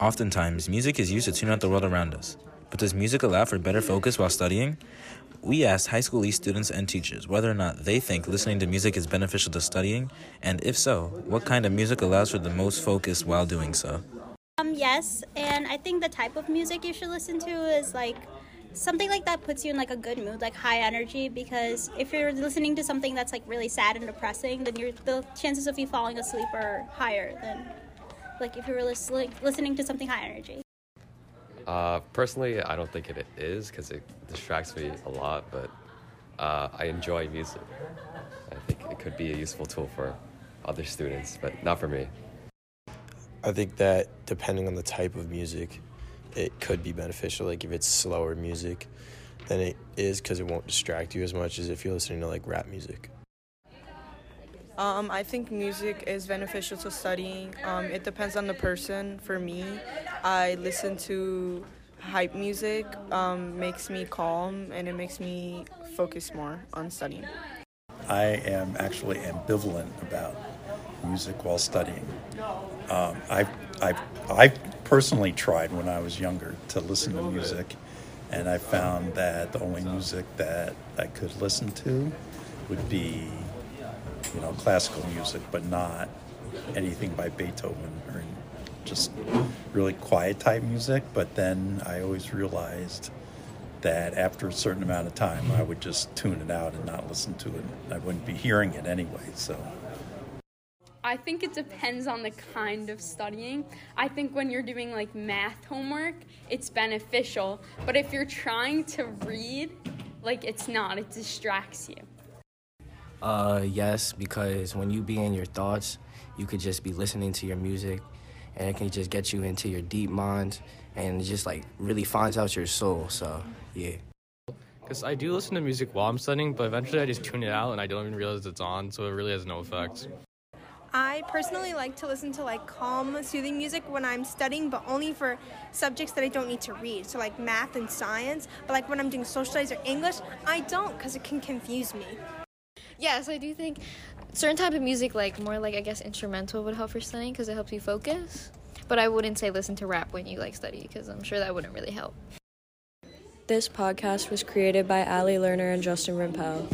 Oftentimes, music is used to tune out the world around us. But does music allow for better focus while studying? We asked high school East students and teachers whether or not they think listening to music is beneficial to studying, and if so, what kind of music allows for the most focus while doing so. Um, yes, and I think the type of music you should listen to is like something like that puts you in like a good mood, like high energy. Because if you're listening to something that's like really sad and depressing, then you're, the chances of you falling asleep are higher than like if you were listening listening to something high energy. Uh, personally, I don't think it is because it distracts me a lot, but uh, I enjoy music. I think it could be a useful tool for other students, but not for me. I think that depending on the type of music, it could be beneficial. Like if it's slower music, then it is because it won't distract you as much as if you're listening to like rap music. Um, I think music is beneficial to studying. Um, it depends on the person. For me, I listen to hype music, um, makes me calm, and it makes me focus more on studying. I am actually ambivalent about music while studying. Um, I, I, I personally tried when I was younger to listen to music, and I found that the only music that I could listen to would be, you know, classical music, but not anything by Beethoven or just really quiet type music. But then I always realized that after a certain amount of time, I would just tune it out and not listen to it. I wouldn't be hearing it anyway. So. I think it depends on the kind of studying. I think when you're doing like math homework, it's beneficial. But if you're trying to read, like it's not, it distracts you. Uh, yes, because when you be in your thoughts, you could just be listening to your music and it can just get you into your deep mind and it just like really finds out your soul. So, yeah. Because I do listen to music while I'm studying, but eventually I just tune it out and I don't even realize it's on, so it really has no effect. I personally like to listen to like calm, soothing music when I'm studying, but only for subjects that I don't need to read. So like math and science. But like when I'm doing social studies or English, I don't because it can confuse me. Yes, I do think certain type of music, like more like I guess instrumental, would help for studying because it helps you focus. But I wouldn't say listen to rap when you like study because I'm sure that wouldn't really help. This podcast was created by Ali Lerner and Justin Rimpel.